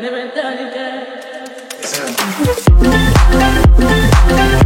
never done it yet.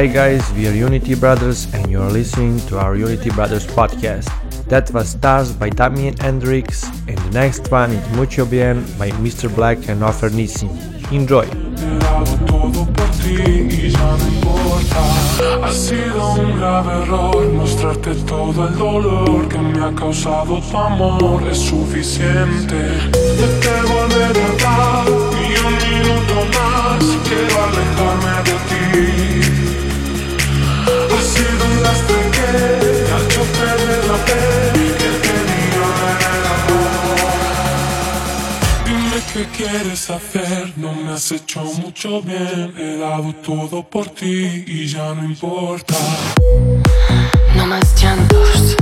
Hi guys, we are Unity Brothers and you are listening to our Unity Brothers podcast. That was Stars by Damien Hendrix and the next one is Mucho Bien by Mr. Black and Offer Nissim. Enjoy! Ha sido un grave error mostrarte todo el dolor que me ha causado tu amor. Es suficiente. Te ni un minuto más. Quiero alejarme Qué quieres hacer, no me has hecho mucho bien. He dado todo por ti y ya no importa. No más llantos.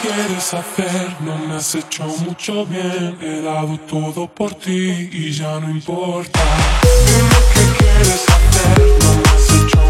quieres hacer no me has hecho mucho bien. He dado todo por ti y ya no importa. Qué quieres hacer, no me has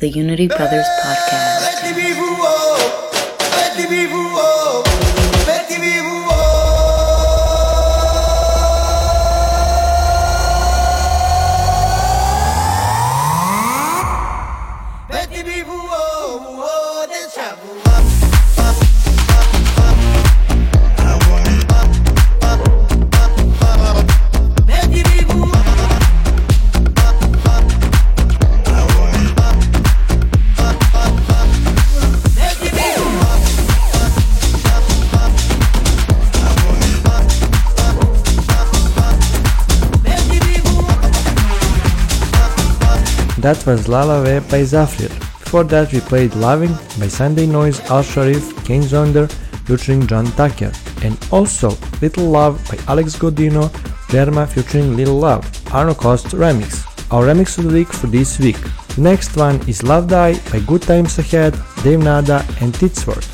The Unity Brothers That was Lalaway by Zafir. Before that we played Loving by Sunday Noise, Al Sharif, Kane Zonder featuring John Tucker. And also Little Love by Alex Gaudino, Germa featuring Little Love, Arno Cost remix. Our remix of the week for this week. The next one is Love Die by Good Times Ahead, Dave Nada and Titsworth.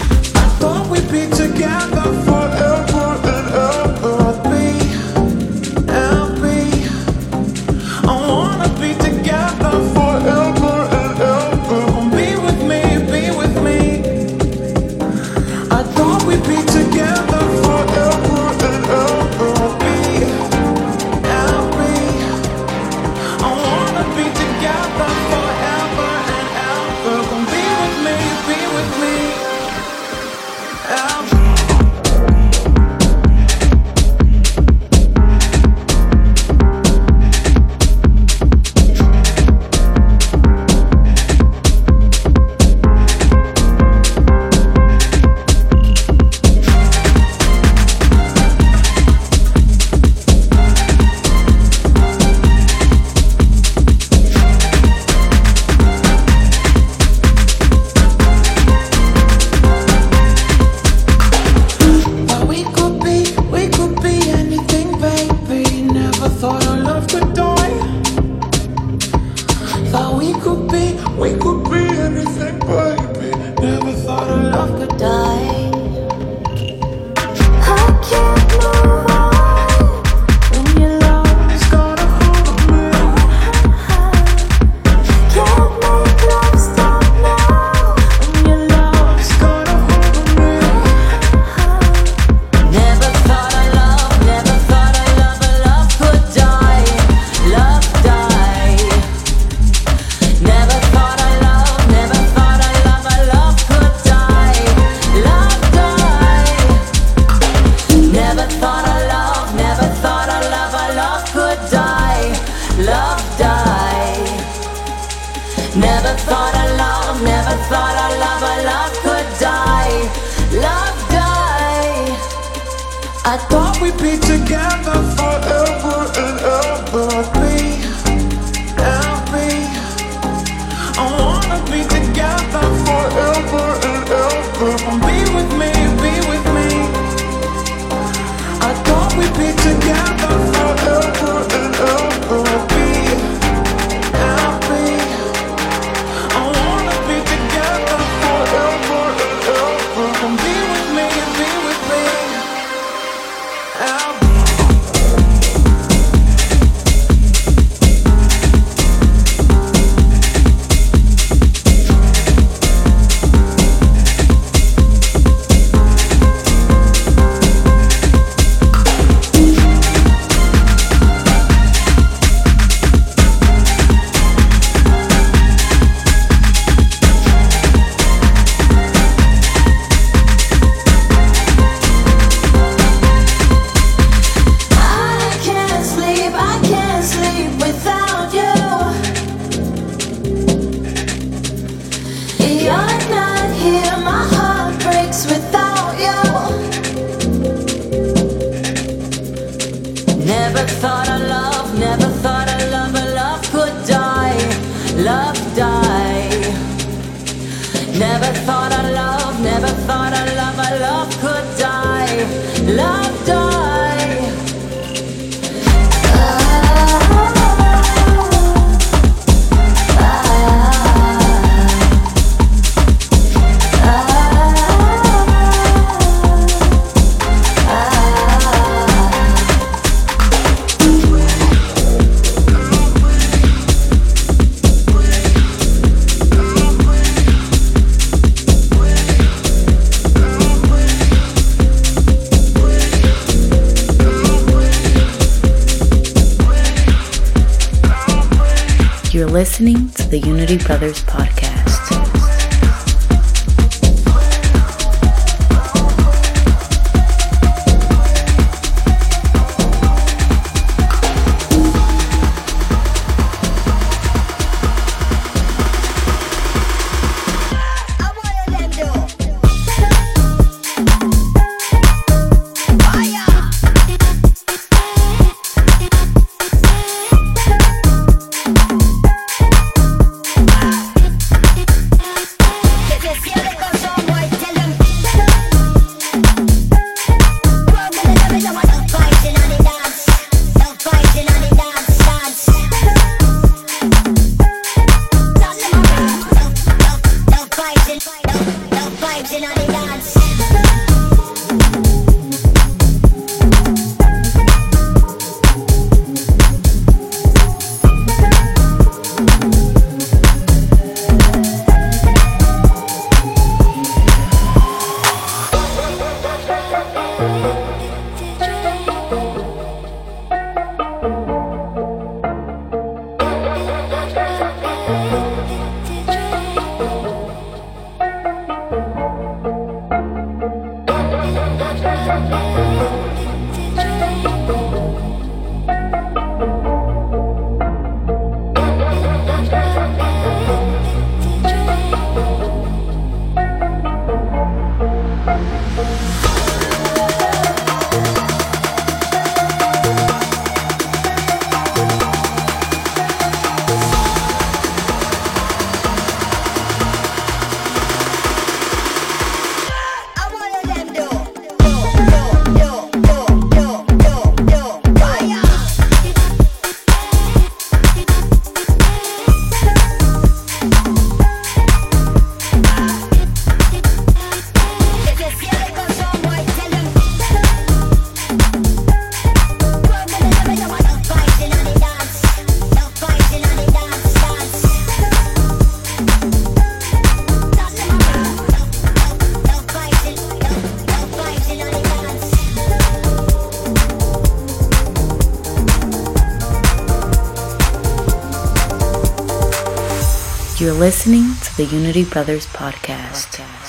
Listening to the Unity Brothers podcast. Fake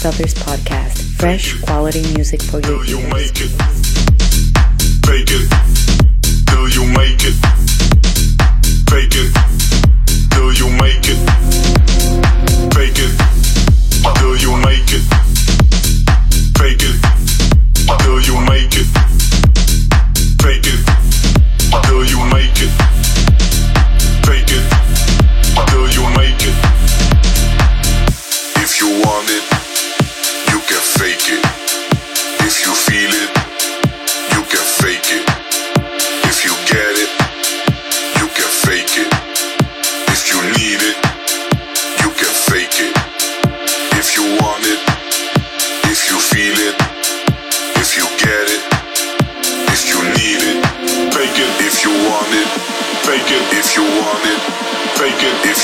Brothers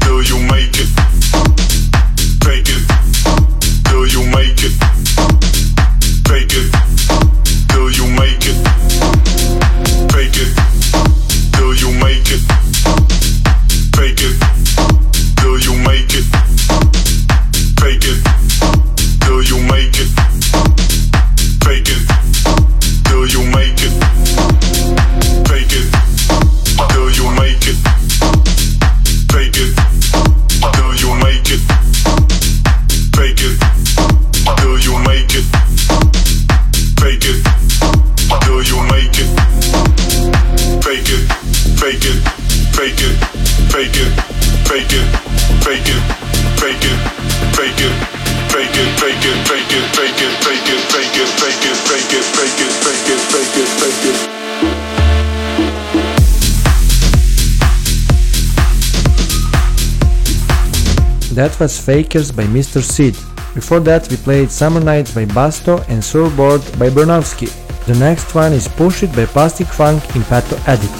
Till you make it. That was Fakers by Mr. Sid. Before that we played Summer Nights by Basto and Surfboard by Bronowski. The next one is Push It by Plastic Funk in Pato Edit.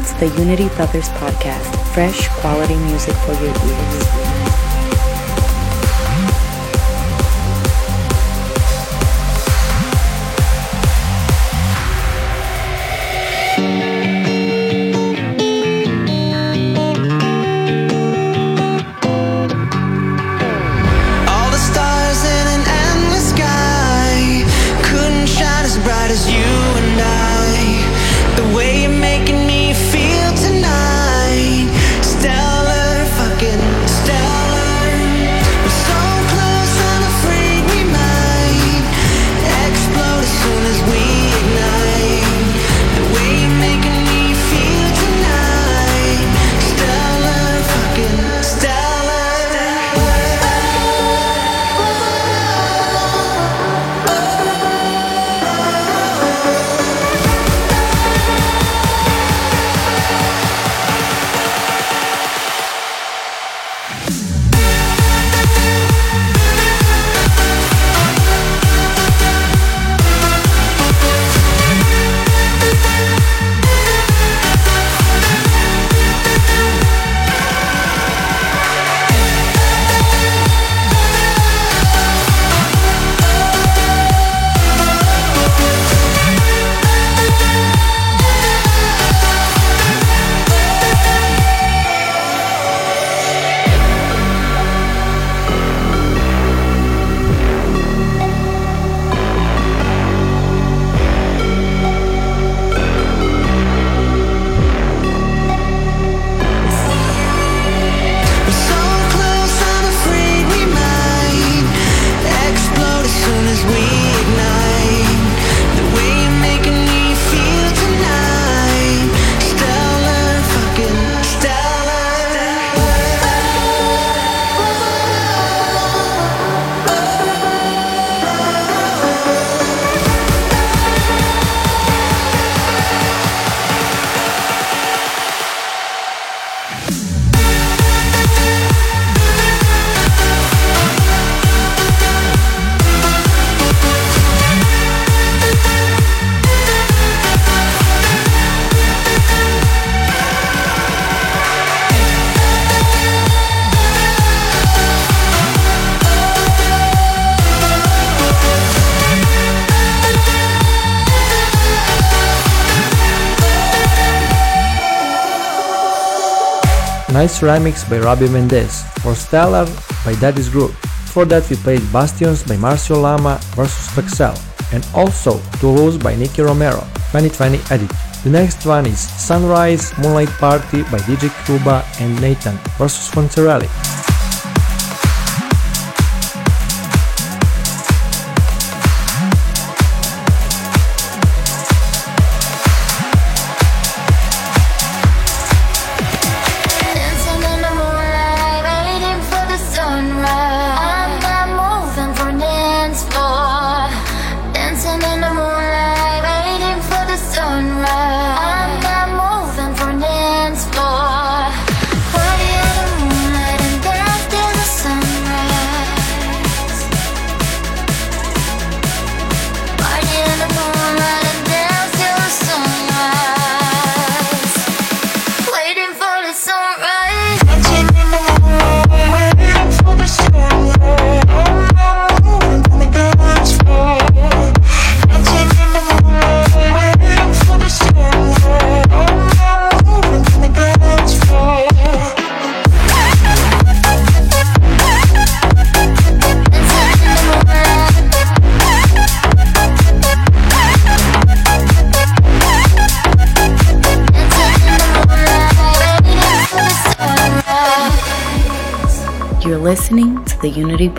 It's the Unity Brothers Podcast, fresh quality music for your ears. Remix by Robbie Mendez, for Stellar by Daddy's Groove. For that we played Bastions by Marcio Lama vs Pexel, and also Toulouse by Nicky Romero, 2020 edit. The next one is Sunrise Moonlight Party by DJ Kuba and Neitan vs Fonzerelli.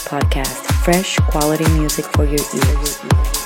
podcast, fresh quality music for your ears.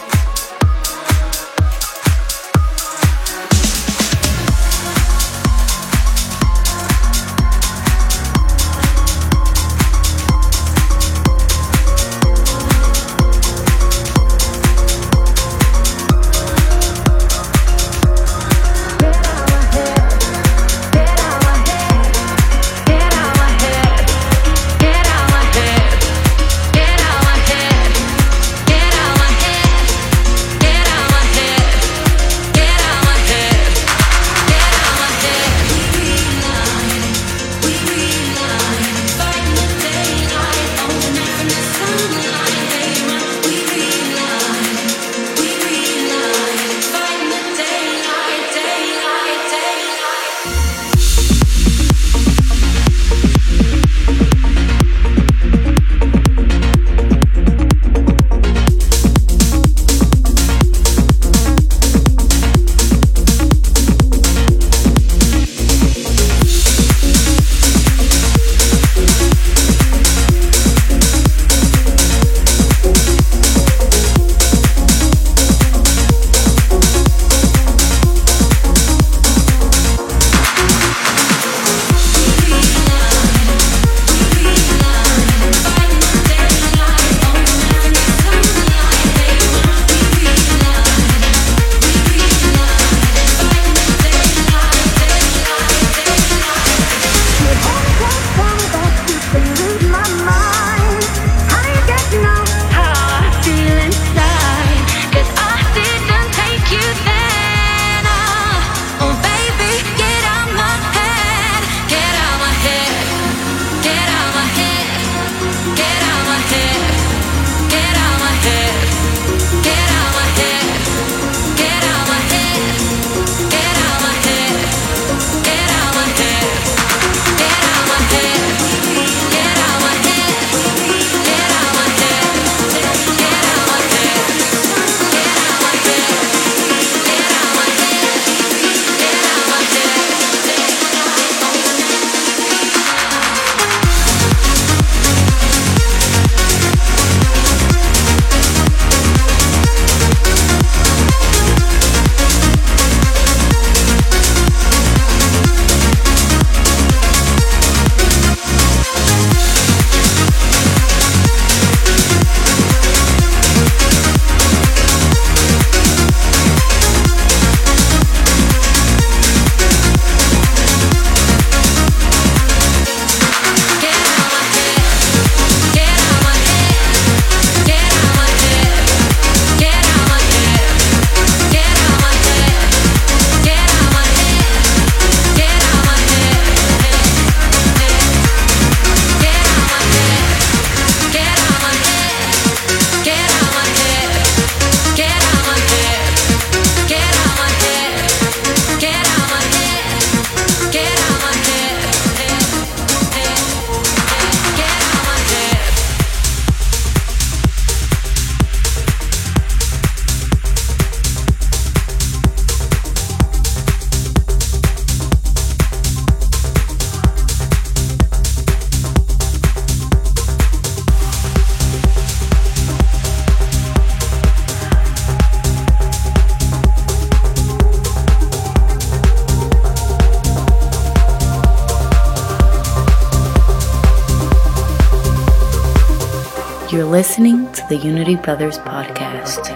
You're listening to the Unity Brothers podcast.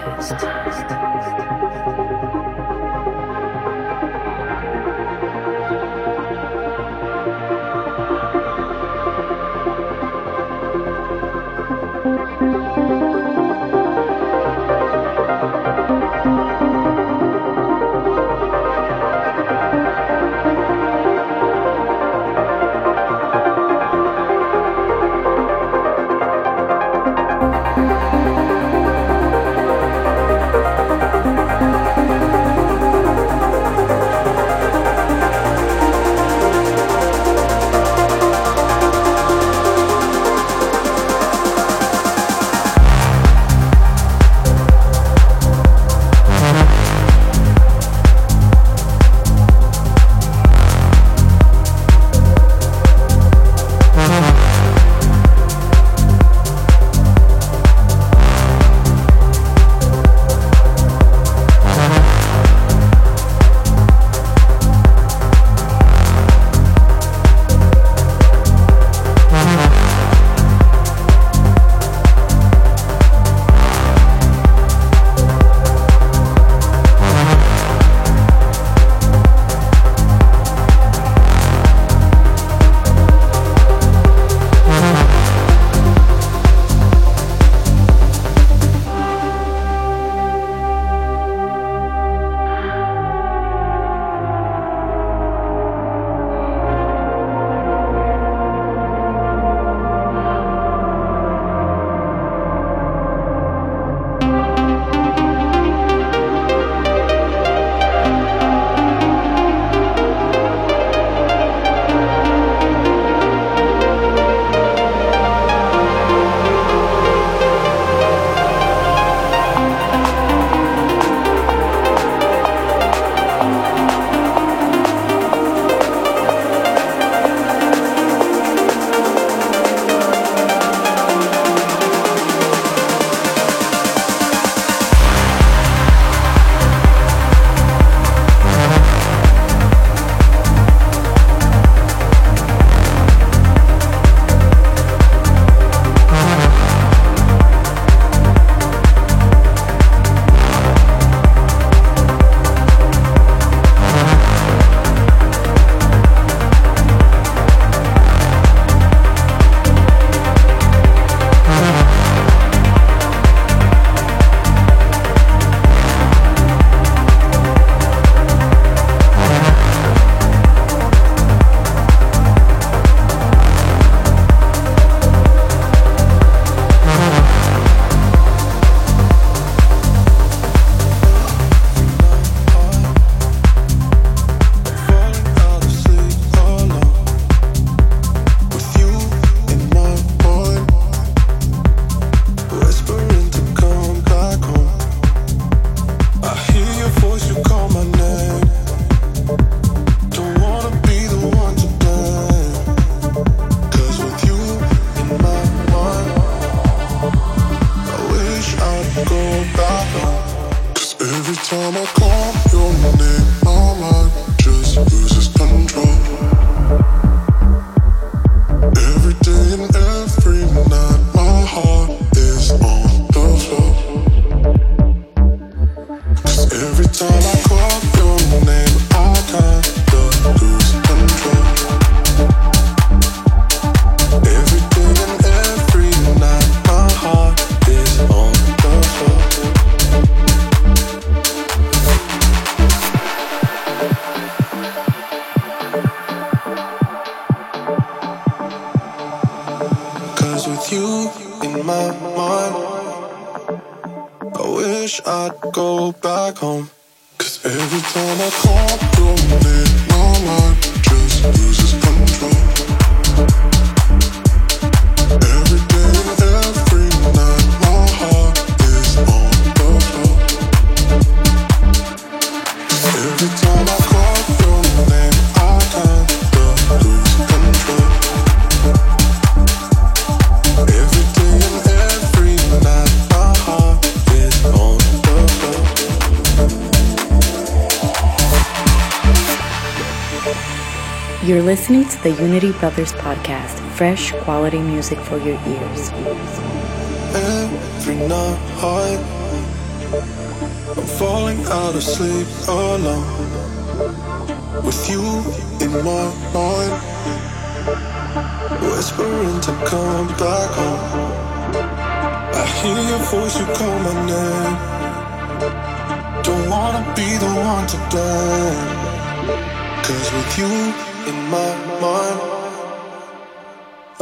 Listening to the Unity Brothers podcast, fresh quality music for your ears. Every night I'm falling out of sleep alone with you in my mind, whispering to come back home. I hear your voice, you call my name. Don't wanna be the one to blame. Cause with you my mind,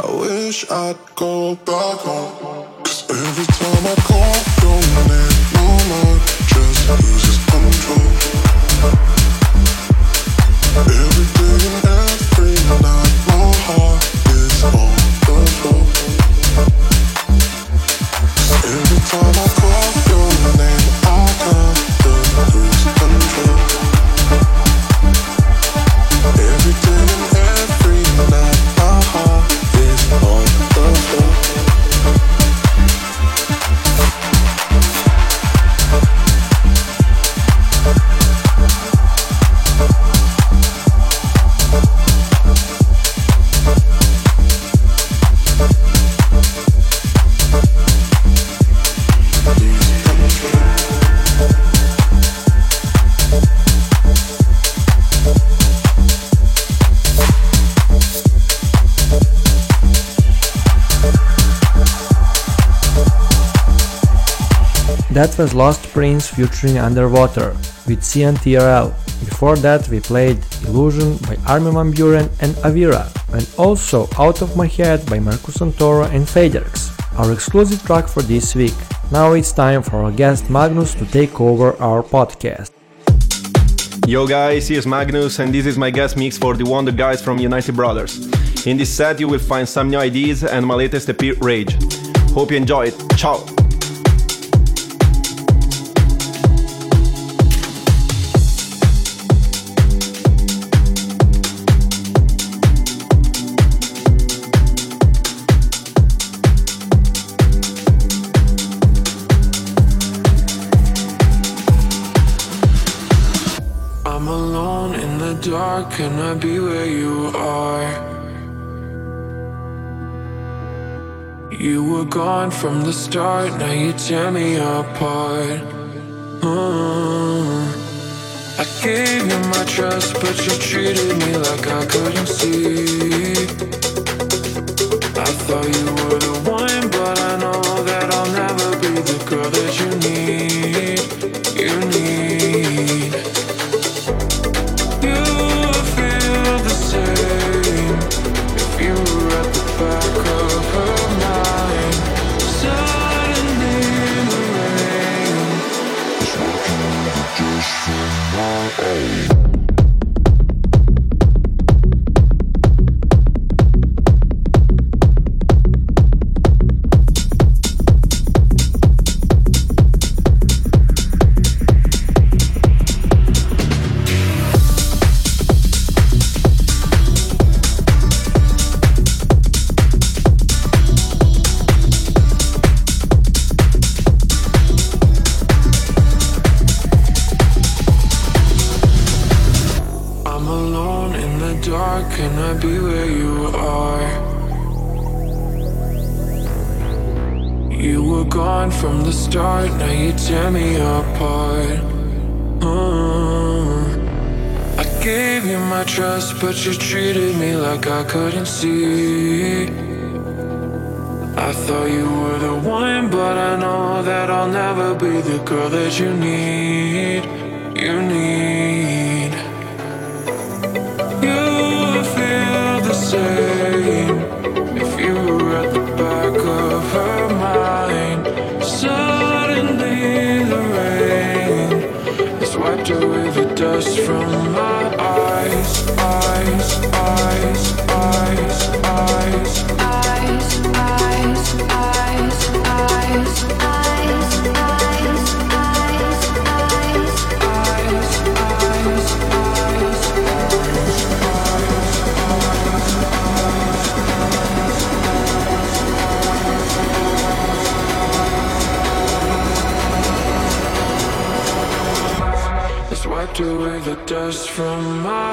I wish I'd go back home. Cause every time I call your name, my mind just loses control. Every That was Lost Prince featuring Underwater with CNTRL. Before that we played Illusion by Armin van Buuren and Avira, and also Out of My Head by Marcus Santoro and Faderx, our exclusive track for this week. Now it's time for our guest Magnvs to take over our podcast. Yo guys, here's Magnvs and this is my guest mix for the Wonder Guys from Unity Brothers. In this set you will find some new ideas and my latest EP Rage. Hope you enjoy it. Ciao! From the start, now you tear me apart. Uh, I gave you my trust, but you treated me like I couldn't see. I thought you were the one, but I know that I'll never be the girl that girl that you need. dust from my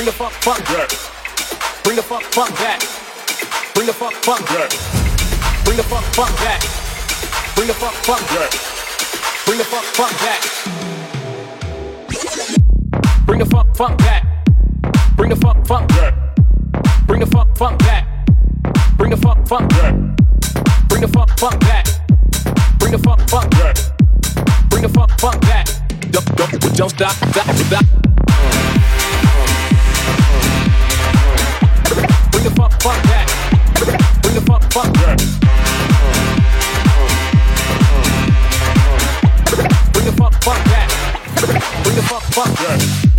Bring the fuck fuck back. Bring the fuck fuck back. Bring the fuck fuck back. Bring the fuck fuck back. Bring the fuck fuck back. Bring the fuck fuck back. Bring the fuck fuck back. Bring the fuck fuck back. Bring the fuck fuck back. Bring the fuck fuck back. Bring the fuck fuck back. Bring the fuck fuck back. Bring the fuck fuck back. Don't don't don't stop stop stop. fuck that. Bring the fuck, fuck back. Bring the fuck, fuck back. Bring the fuck, fuck back.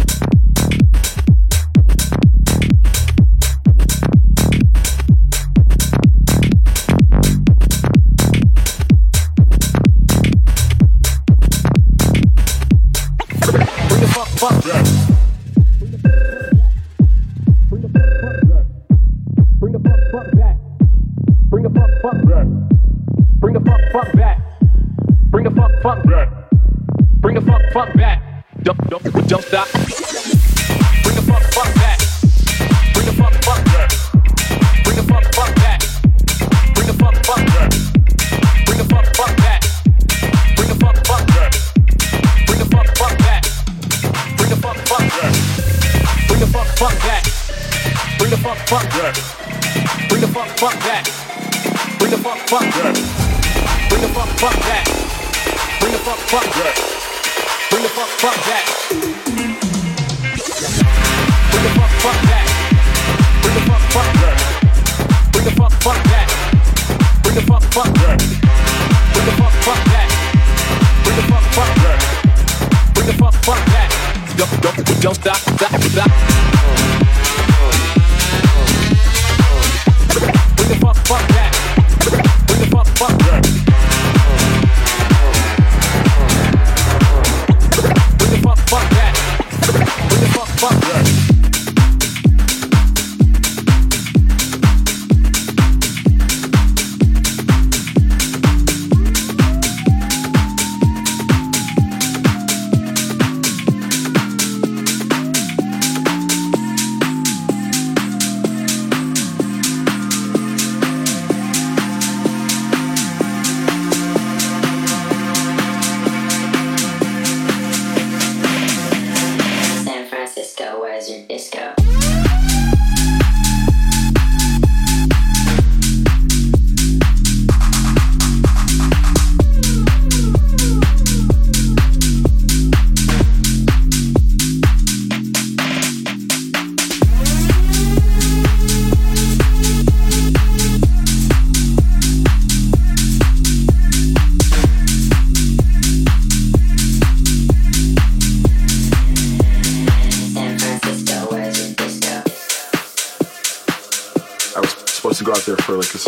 Disco.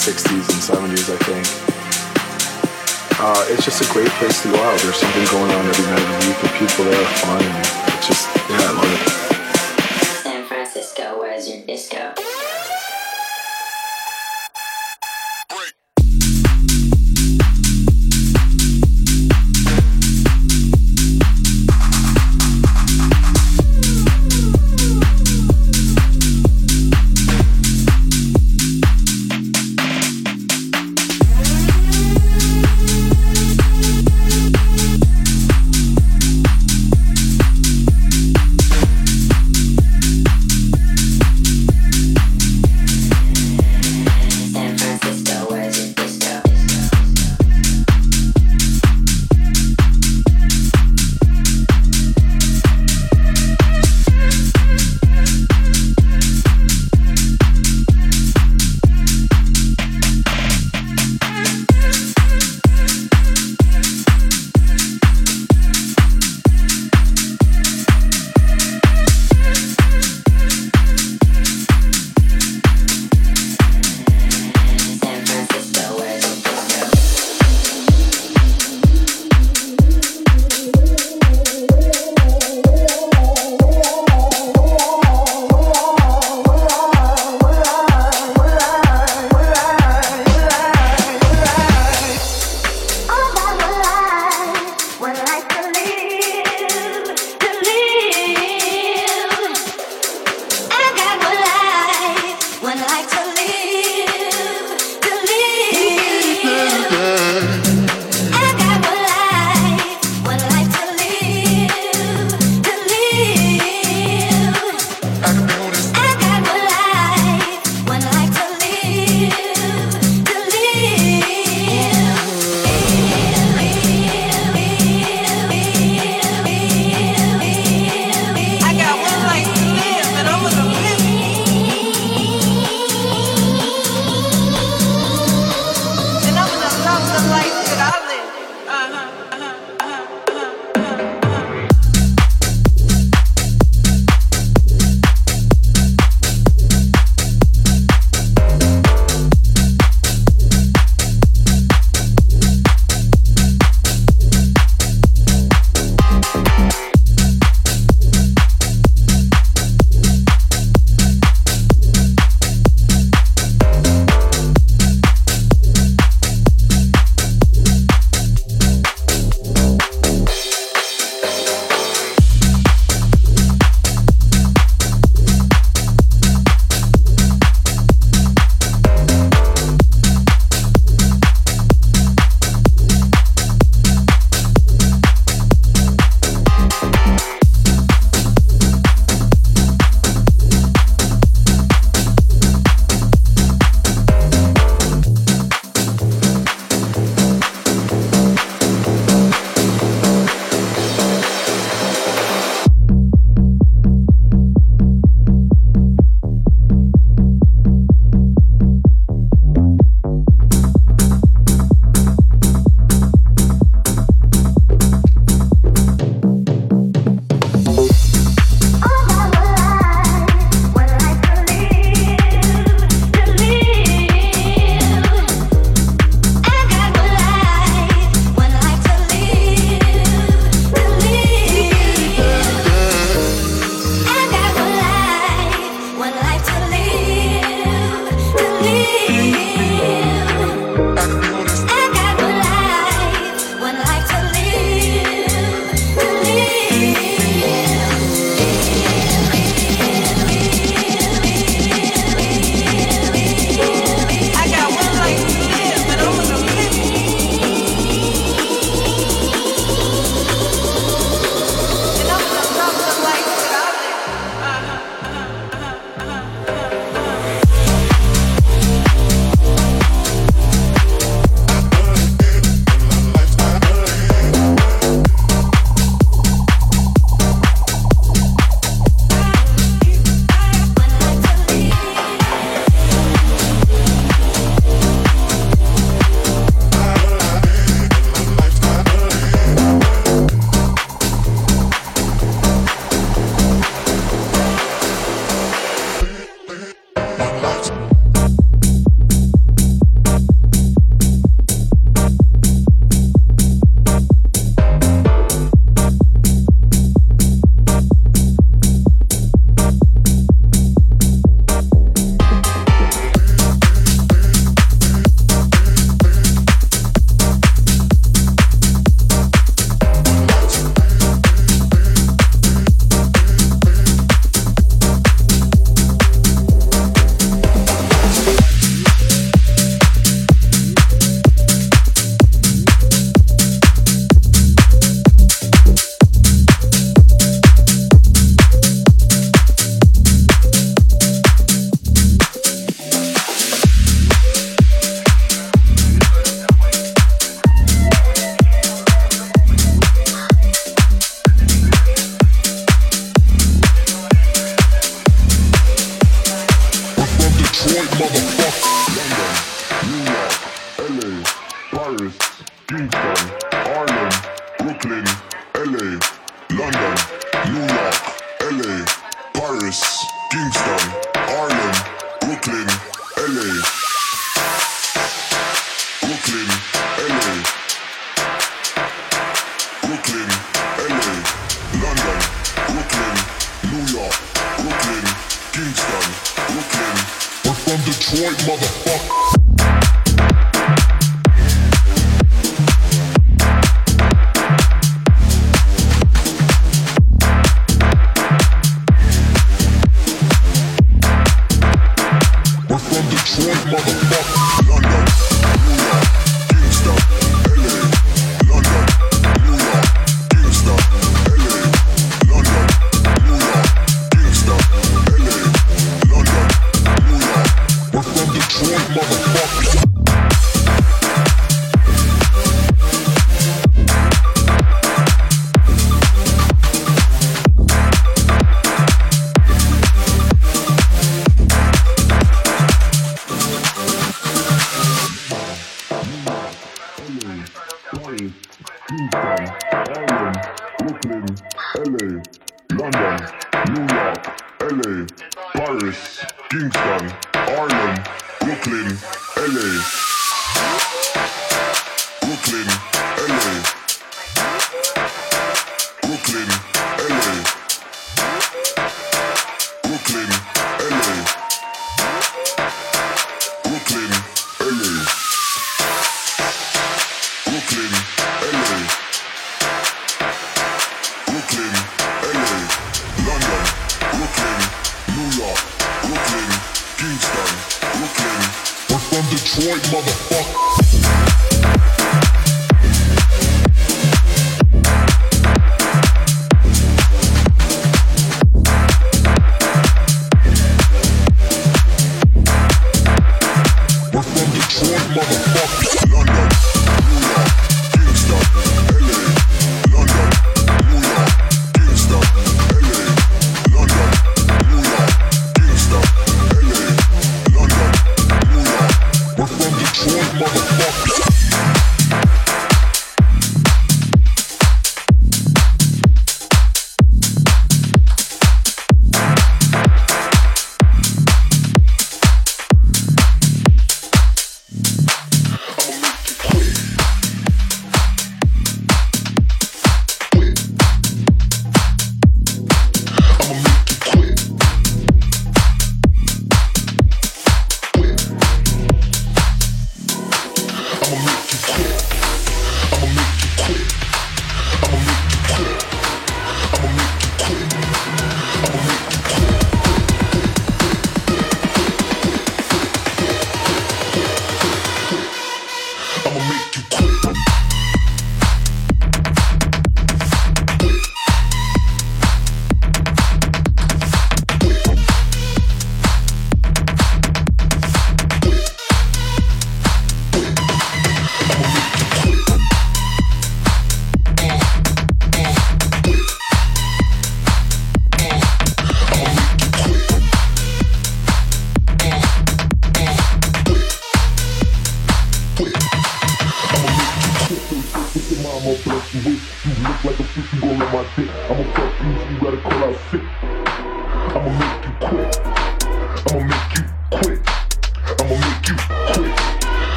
60s and 70s, I think. Uh, it's just a great place to go out. There's something going on every night of the week. The people there are fun,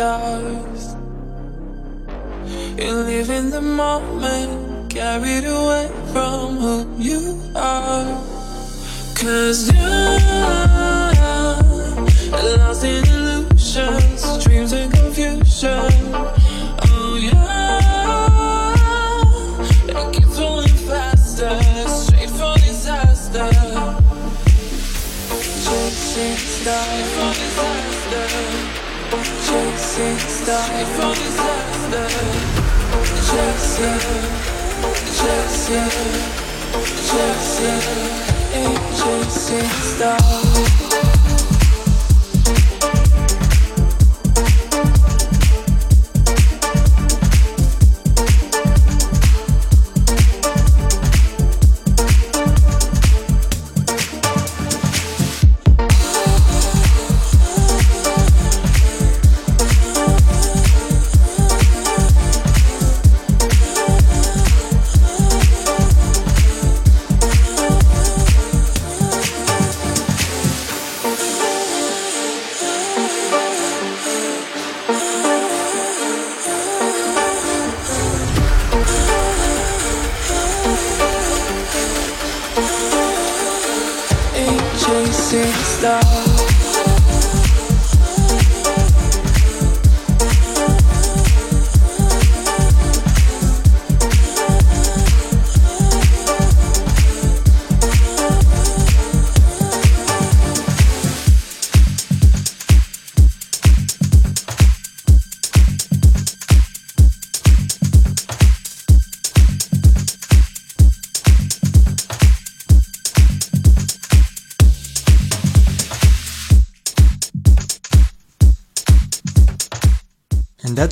stars. You live in the moment, carried away from who you are. Cause you're Chasing. Chasing, chasing, chasing,